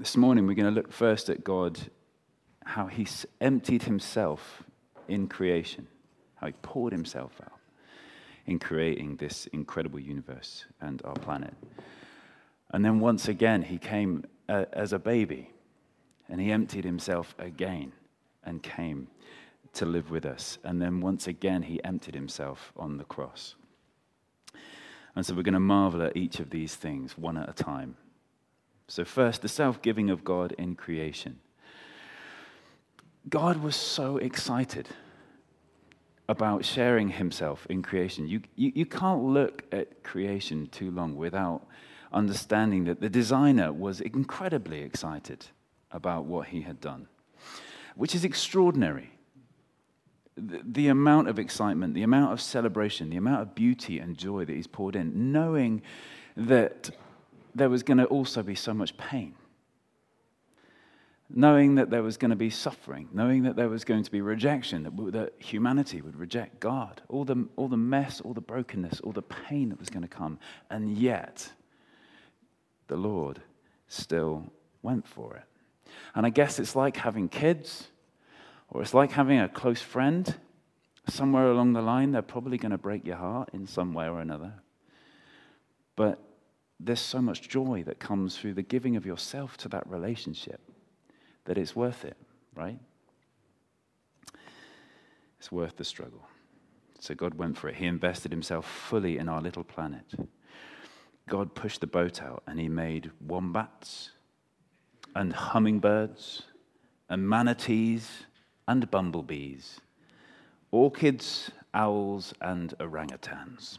This morning, we're going to look first at God, how He emptied Himself in creation, how He poured Himself out in creating this incredible universe and our planet. And then once again, He came uh, as a baby and He emptied Himself again and came to live with us. And then once again, He emptied Himself on the cross. And so we're going to marvel at each of these things one at a time. So, first, the self giving of God in creation. God was so excited about sharing himself in creation. You, you, you, can't look at creation too long without understanding that the designer was incredibly excited about what he had done, which is extraordinary. The, the amount of excitement, the amount of celebration, the amount of beauty and joy that he's poured in, knowing that there was going to also be so much pain. Knowing that there was going to be suffering, knowing that there was going to be rejection, that, that humanity would reject God, all the, all the mess, all the brokenness, all the pain that was going to come. And yet, the Lord still went for it. And I guess it's like having kids, or it's like having a close friend. Somewhere along the line, they're probably going to break your heart in some way or another. But there's so much joy that comes through the giving of yourself to that relationship that it's worth it, right? It's worth the struggle. So God went for it. He invested himself fully in our little planet. God pushed the boat out and he made wombats and hummingbirds and manatees and bumblebees, orchids, owls, and orangutans.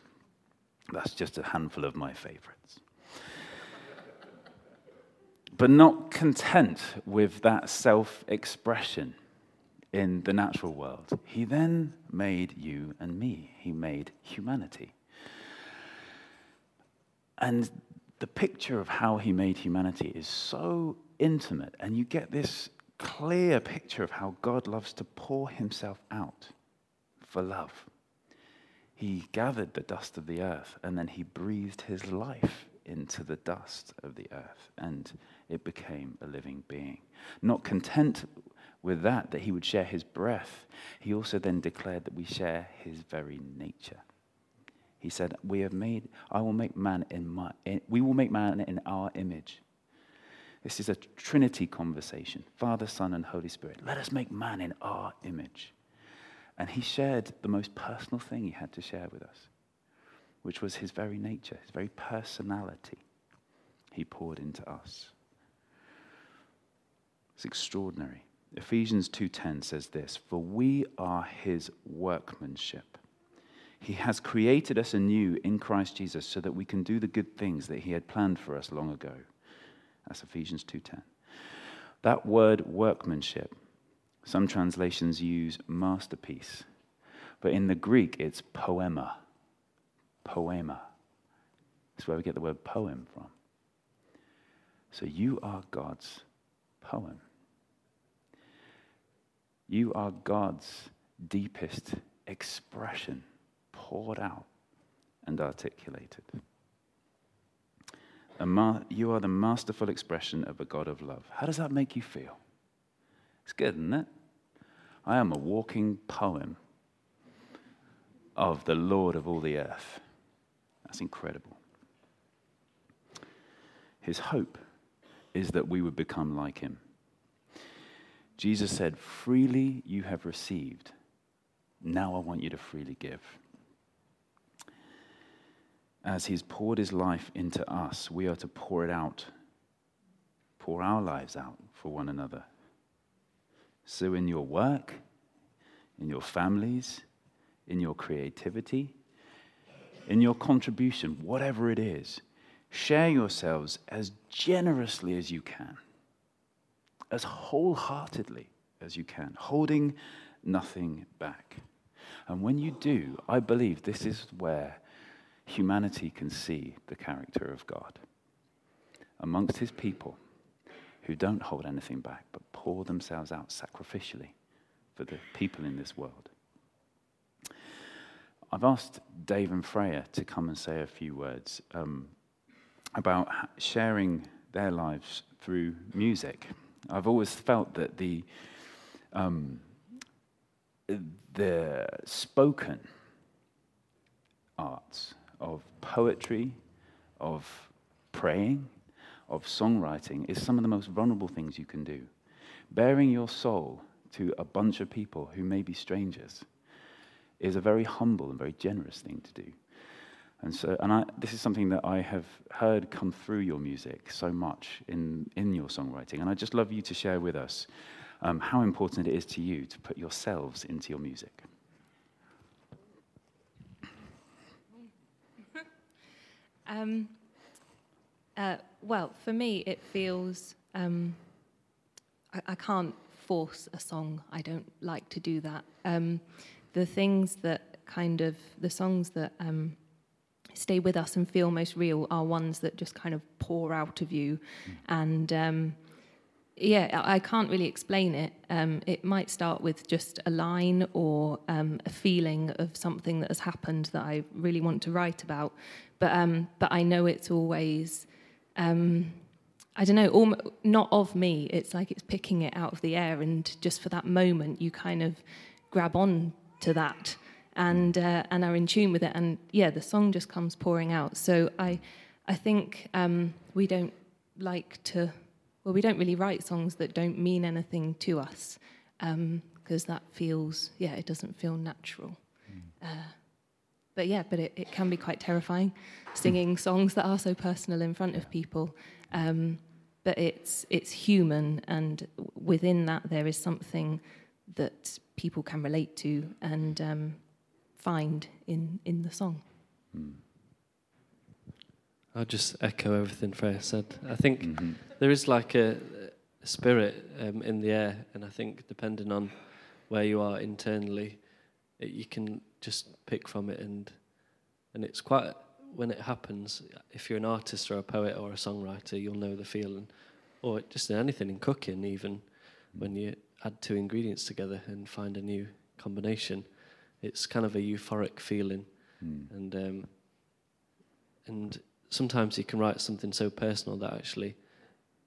That's just a handful of my favorites. But not content with that self expression in the natural world, he then made you and me. He made humanity. And the picture of how he made humanity is so intimate, and you get this clear picture of how God loves to pour himself out for love. He gathered the dust of the earth and then he breathed his life into the dust of the earth, and it became a living being. Not content with that, that he would share his breath, he also then declared that we share his very nature. He said, "We have made. I will make man in my. In, we will make man in our image." This is a Trinity conversation: Father, Son, and Holy Spirit. Let us make man in our image. And he shared the most personal thing he had to share with us which was his very nature, his very personality, he poured into us. It's extraordinary. Ephesians 2:10 says this, "For we are his workmanship. He has created us anew in Christ Jesus so that we can do the good things that he had planned for us long ago." That's Ephesians 2:10. That word workmanship, some translations use masterpiece, but in the Greek it's poema poema. That's where we get the word poem from. So you are God's poem. You are God's deepest expression poured out and articulated. You are the masterful expression of a God of love. How does that make you feel? It's good, isn't it? I am a walking poem of the Lord of all the earth. That's incredible. His hope is that we would become like him. Jesus said, Freely you have received. Now I want you to freely give. As he's poured his life into us, we are to pour it out, pour our lives out for one another. So, in your work, in your families, in your creativity, in your contribution, whatever it is, share yourselves as generously as you can, as wholeheartedly as you can, holding nothing back. And when you do, I believe this is where humanity can see the character of God. Amongst his people who don't hold anything back, but pour themselves out sacrificially for the people in this world. I've asked Dave and Freya to come and say a few words um, about sharing their lives through music. I've always felt that the, um, the spoken arts of poetry, of praying, of songwriting is some of the most vulnerable things you can do. Bearing your soul to a bunch of people who may be strangers is a very humble and very generous thing to do. And so, and I, this is something that I have heard come through your music so much in, in your songwriting. And I'd just love you to share with us um, how important it is to you to put yourselves into your music. Um, uh, well, for me, it feels um, I, I, can't force a song. I don't like to do that. Um, the things that kind of the songs that um, stay with us and feel most real are ones that just kind of pour out of you, and um, yeah, I can't really explain it. Um, it might start with just a line or um, a feeling of something that has happened that I really want to write about. But um, but I know it's always, um, I don't know, not of me. It's like it's picking it out of the air, and just for that moment, you kind of grab on to that and uh, and are in tune with it. And yeah, the song just comes pouring out. So I I think um, we don't like to well, we don't really write songs that don't mean anything to us because um, that feels, yeah, it doesn't feel natural. Mm. Uh, but yeah, but it, it can be quite terrifying singing songs that are so personal in front of people. Um, but it's it's human, and within that there is something that people can relate to and um, find in in the song. Mm. I'll just echo everything Freya said. I think mm-hmm. there is like a, a spirit um, in the air, and I think depending on where you are internally, it, you can just pick from it, and and it's quite when it happens. If you're an artist or a poet or a songwriter, you'll know the feeling, or just in anything in cooking, even mm. when you add two ingredients together and find a new combination, it's kind of a euphoric feeling, mm. and um, and sometimes you can write something so personal that actually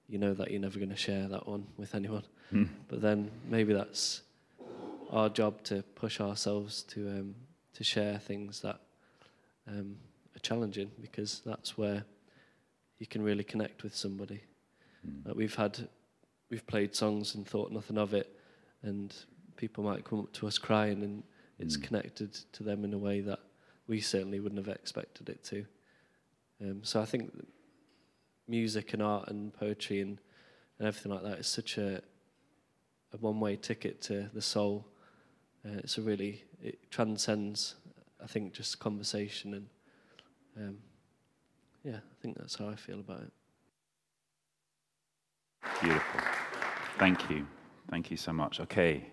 you know that you're never going to share that one with anyone. Mm. But then maybe that's our job to push ourselves to um, to share things that um, are challenging because that's where you can really connect with somebody. Mm. Like we've had, we've played songs and thought nothing of it, and people might come up to us crying, and it's mm. connected to them in a way that we certainly wouldn't have expected it to. Um, so I think music and art and poetry and, and everything like that is such a, a one-way ticket to the soul. Uh, it's a really it transcends, I think, just conversation and um, yeah, I think that's how I feel about it. Beautiful. Thank you. Thank you so much. Okay,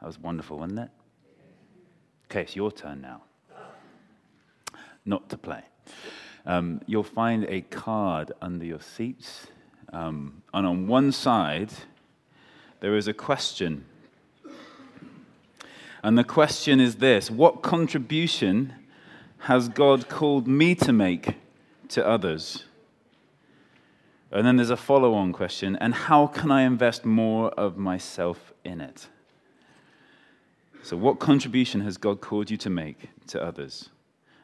that was wonderful, wasn't it? Okay, it's your turn now. Not to play. Um, you'll find a card under your seats. Um, and on one side, there is a question. And the question is this What contribution has God called me to make to others? And then there's a follow on question And how can I invest more of myself in it? So, what contribution has God called you to make to others?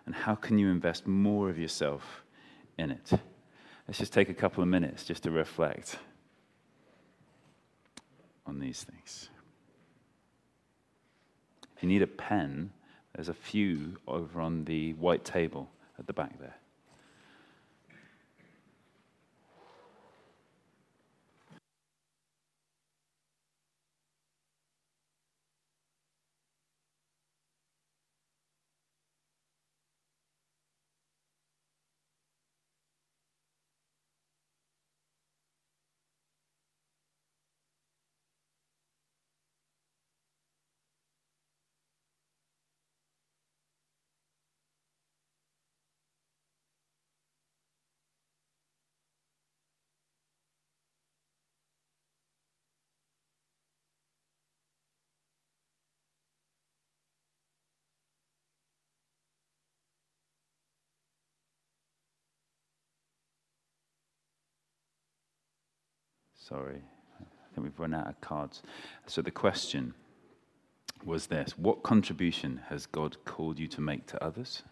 and how can you invest more of yourself in it? Let's just take a couple of minutes just to reflect on these things. If you need a pen, there's a few over on the white table at the back there. Sorry, I think we've run out of cards. So the question was this What contribution has God called you to make to others?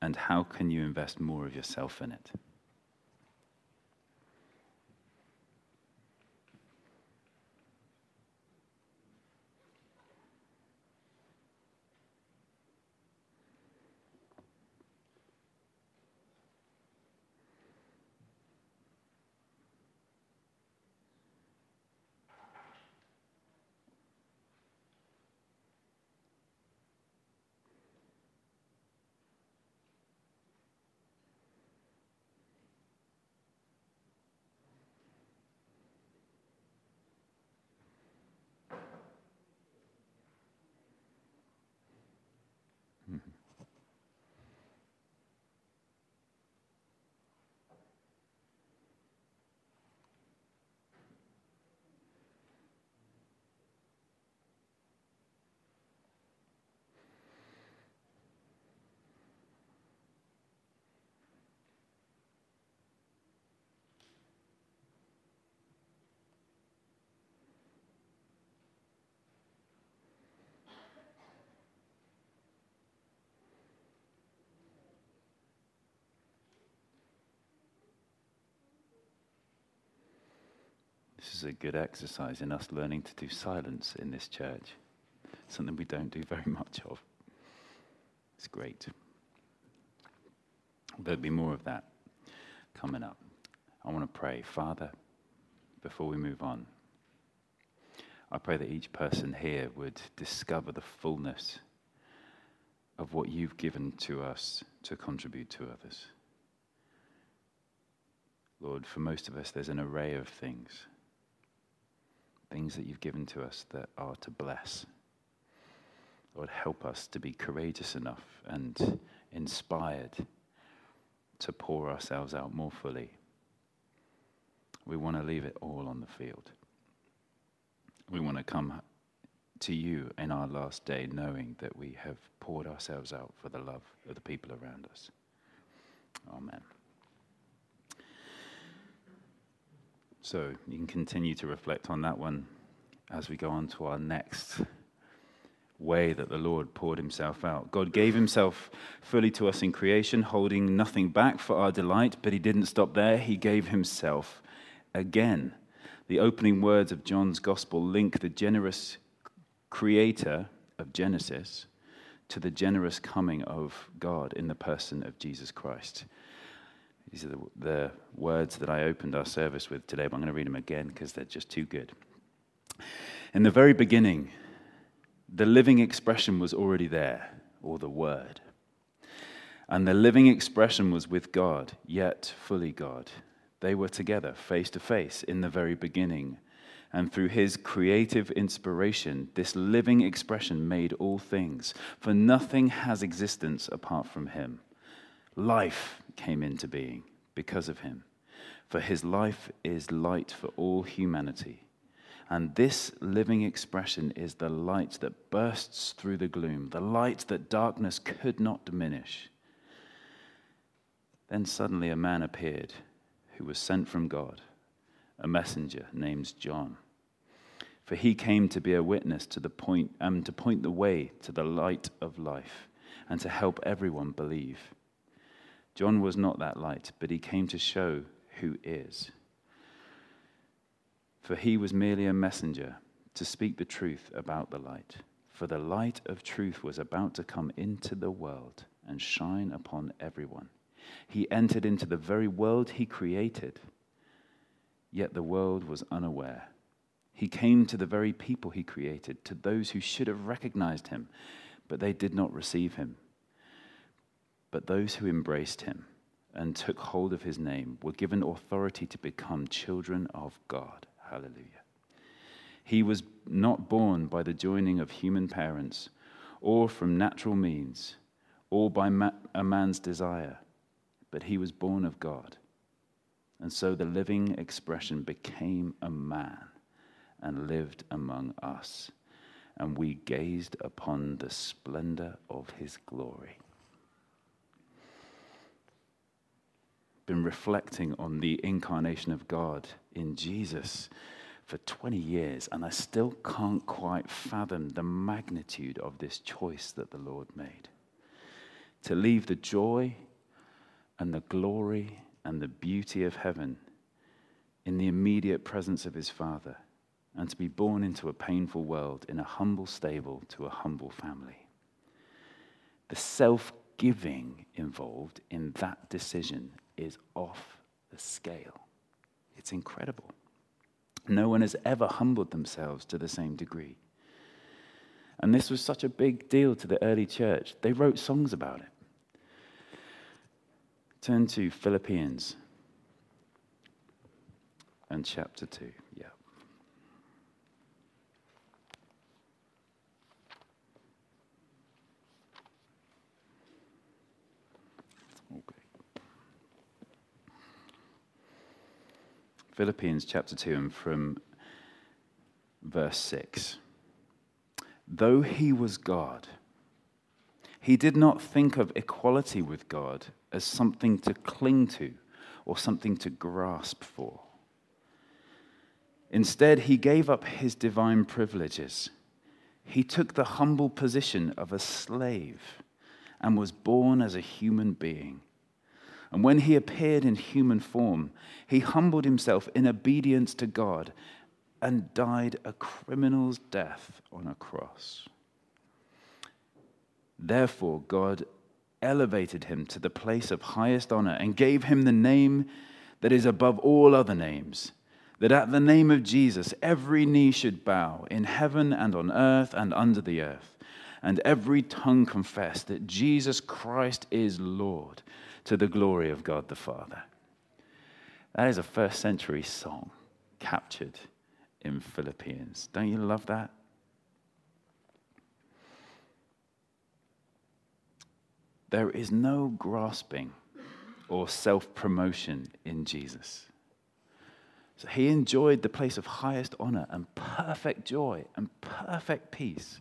And how can you invest more of yourself in it? This is a good exercise in us learning to do silence in this church, something we don't do very much of. It's great. There'll be more of that coming up. I want to pray. Father, before we move on, I pray that each person here would discover the fullness of what you've given to us to contribute to others. Lord, for most of us, there's an array of things things that you've given to us that are to bless. Lord, help us to be courageous enough and inspired to pour ourselves out more fully. We want to leave it all on the field. We want to come to you in our last day knowing that we have poured ourselves out for the love of the people around us. Amen. So you can continue to reflect on that one as we go on to our next way that the Lord poured himself out. God gave himself fully to us in creation, holding nothing back for our delight, but he didn't stop there. He gave himself again. The opening words of John's gospel link the generous creator of Genesis to the generous coming of God in the person of Jesus Christ. These are the, the words that I opened our service with today, but I'm going to read them again because they're just too good. In the very beginning, the living expression was already there, or the Word. And the living expression was with God, yet fully God. They were together, face to face, in the very beginning. And through his creative inspiration, this living expression made all things. For nothing has existence apart from him. Life came into being because of him. For his life is light for all humanity. And this living expression is the light that bursts through the gloom, the light that darkness could not diminish. Then suddenly a man appeared who was sent from God, a messenger named John. For he came to be a witness to the point and um, to point the way to the light of life and to help everyone believe. John was not that light, but he came to show who is. For he was merely a messenger to speak the truth about the light. For the light of truth was about to come into the world and shine upon everyone. He entered into the very world he created, yet the world was unaware. He came to the very people he created, to those who should have recognized him, but they did not receive him. But those who embraced him and took hold of his name were given authority to become children of God. Hallelujah. He was not born by the joining of human parents or from natural means or by ma- a man's desire, but he was born of God. And so the living expression became a man and lived among us, and we gazed upon the splendor of his glory been reflecting on the incarnation of God in Jesus for 20 years, and I still can't quite fathom the magnitude of this choice that the Lord made. To leave the joy and the glory and the beauty of heaven in the immediate presence of his Father, and to be born into a painful world in a humble stable to a humble family. The self giving involved in that decision is off the scale. It's incredible. No one has ever humbled themselves to the same degree. And this was such a big deal to the early church. They wrote songs about it. Turn to Philippians and chapter 2. Yeah. Okay. Philippians chapter 2 and from verse 6. Though he was God, he did not think of equality with God as something to cling to or something to grasp for. Instead, he gave up his divine privileges. He took the humble position of a slave and was born as a human being. And when he appeared in human form, he humbled himself in obedience to God and died a criminal's death on a cross. Therefore, God elevated him to the place of highest honor and gave him the name that is above all other names, that at the name of Jesus every knee should bow in heaven and on earth and under the earth, and every tongue confess that Jesus Christ is Lord to the glory of God the Father. That is a first century song captured in Philippians. Don't you love that? There is no grasping or self promotion in Jesus. So he enjoyed the place of highest honor and perfect joy and perfect peace.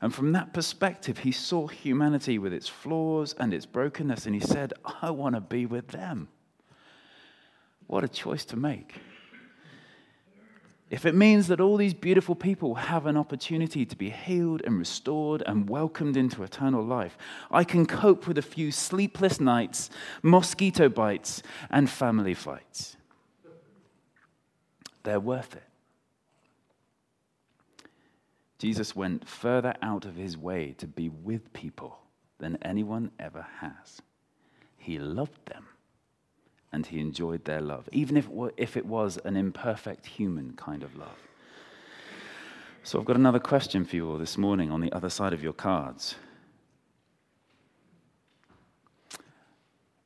And from that perspective, he saw humanity with its flaws and its brokenness, and he said, I want to be with them. What a choice to make if it means that all these beautiful people have an opportunity to be healed and restored and welcomed into eternal life, I can cope with a few sleepless nights, mosquito bites, and family fights. They're worth it. Jesus went further out of his way to be with people than anyone ever has. He loved them and he enjoyed their love, even if, if it was an imperfect human kind of love. So I've got another question for you all this morning on the other side of your cards.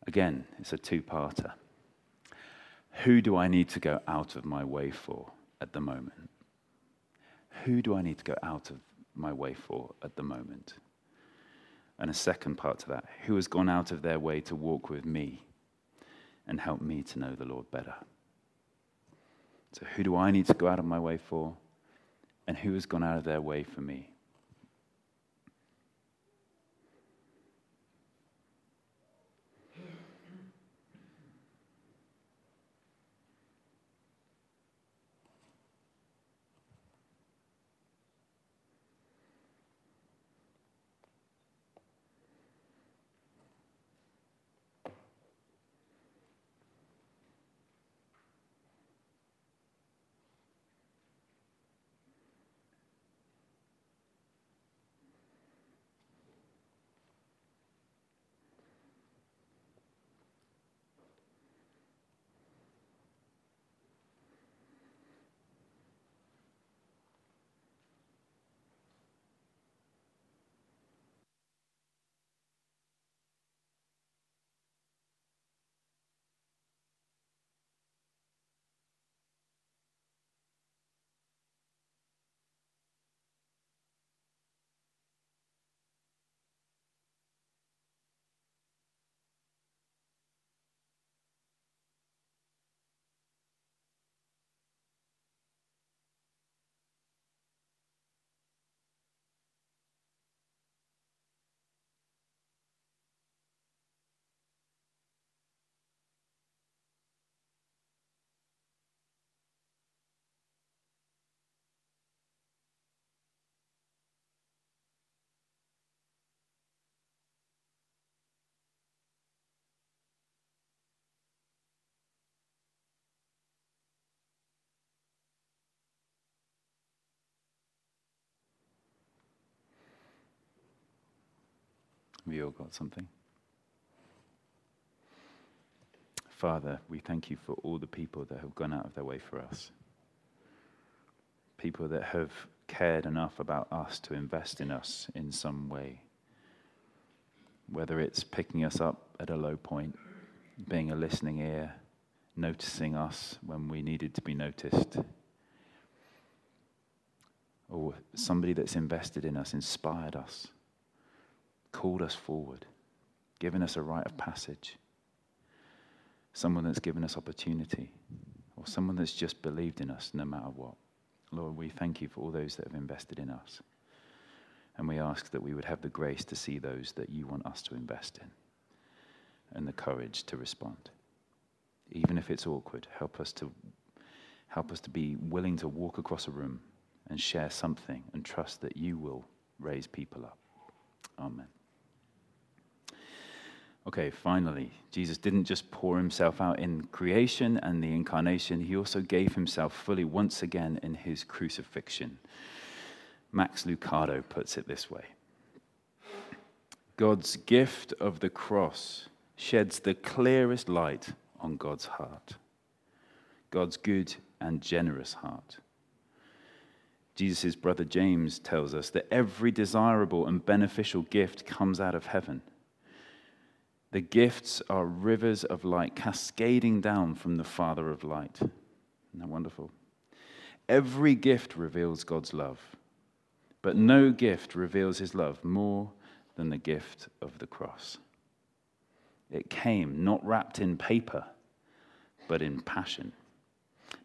Again, it's a two parter. Who do I need to go out of my way for at the moment? Who do I need to go out of my way for at the moment? And a second part to that who has gone out of their way to walk with me and help me to know the Lord better. So, who do I need to go out of my way for? And who has gone out of their way for me? Have you all got something? Father, we thank you for all the people that have gone out of their way for us. People that have cared enough about us to invest in us in some way. Whether it's picking us up at a low point, being a listening ear, noticing us when we needed to be noticed, or somebody that's invested in us, inspired us, called us forward, given us a rite of passage, someone that's given us opportunity, or someone that's just believed in us no matter what. Lord, we thank you for all those that have invested in us. And we ask that we would have the grace to see those that you want us to invest in and the courage to respond. Even if it's awkward, help us to help us to be willing to walk across a room and share something and trust that you will raise people up. Amen. Okay, finally, Jesus didn't just pour himself out in creation and the incarnation, he also gave himself fully once again in his crucifixion. Max Lucado puts it this way God's gift of the cross sheds the clearest light on God's heart, God's good and generous heart. Jesus' brother James tells us that every desirable and beneficial gift comes out of heaven. The gifts are rivers of light cascading down from the Father of light. Isn't that wonderful? Every gift reveals God's love, but no gift reveals his love more than the gift of the cross. It came not wrapped in paper, but in passion,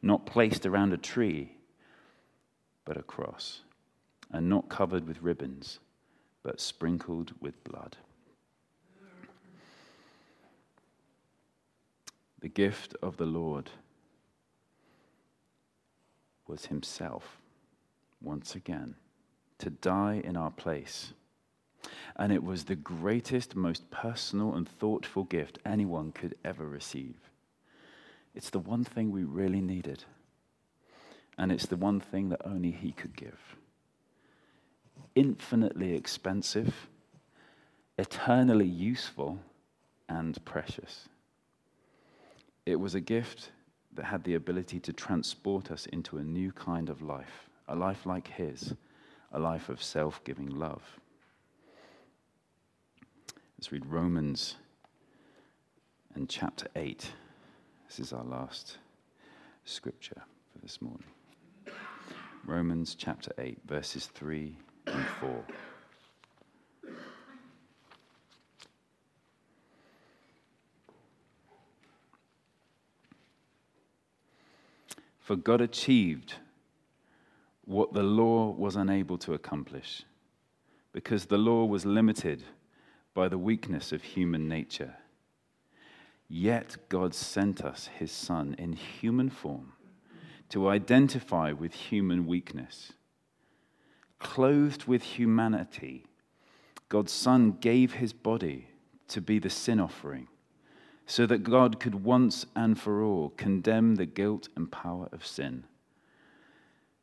not placed around a tree but a cross, and not covered with ribbons, but sprinkled with blood. The gift of the Lord was Himself, once again, to die in our place. And it was the greatest, most personal, and thoughtful gift anyone could ever receive. It's the one thing we really needed. And it's the one thing that only He could give. Infinitely expensive, eternally useful, and precious. It was a gift that had the ability to transport us into a new kind of life, a life like His, a life of self giving love. Let's read Romans and chapter 8. This is our last scripture for this morning. Romans chapter 8, verses 3 and 4. For God achieved what the law was unable to accomplish, because the law was limited by the weakness of human nature. Yet God sent us his Son in human form to identify with human weakness. Clothed with humanity, God's Son gave his body to be the sin offering, so that God could once and for all condemn the guilt and power of sin.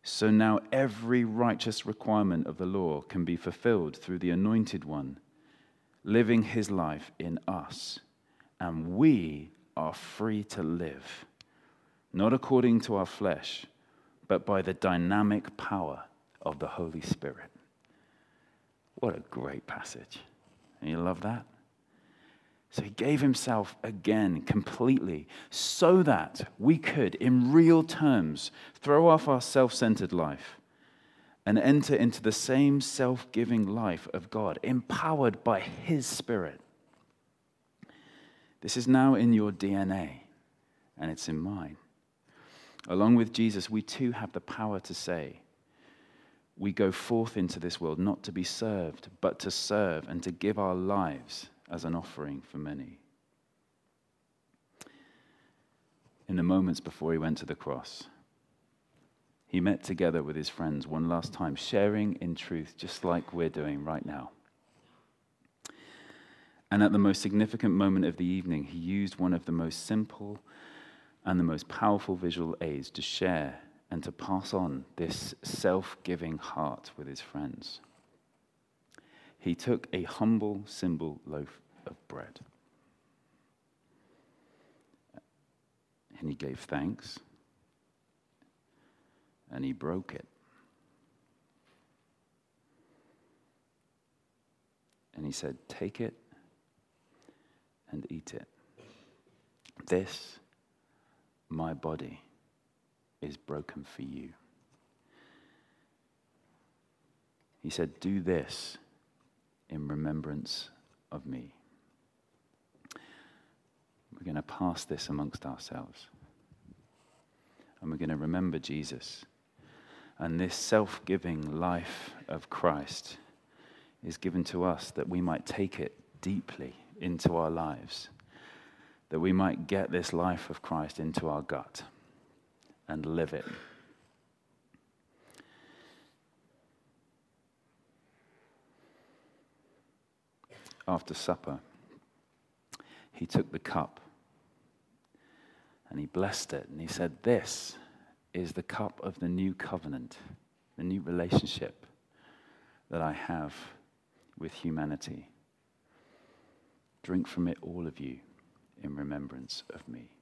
So now every righteous requirement of the law can be fulfilled through the Anointed One, living his life in us, and we are free to live not according to our flesh, but by the dynamic power of the Holy Spirit. What a great passage. And you love that? So he gave himself again completely so that we could, in real terms, throw off our self centered life and enter into the same self giving life of God, empowered by his Spirit. This is now in your DNA, and it's in mine. Along with Jesus, we too have the power to say, we go forth into this world not to be served, but to serve and to give our lives as an offering for many. In the moments before he went to the cross, he met together with his friends one last time, sharing in truth, just like we're doing right now. And at the most significant moment of the evening, he used one of the most simple and the most powerful visual aids to share and to pass on this self giving heart with his friends. He took a humble, simple loaf of bread. And he gave thanks. And he broke it. And he said, Take it and eat it. This, my body, is broken for you. He said, Do this in remembrance of me. We're going to pass this amongst ourselves. And we're going to remember Jesus. And this self giving life of Christ is given to us that we might take it deeply into our lives, that we might get this life of Christ into our gut and live it. After supper, he took the cup and he blessed it and he said, This is the cup of the new covenant, the new relationship that I have with humanity. Drink from it, all of you, in remembrance of me.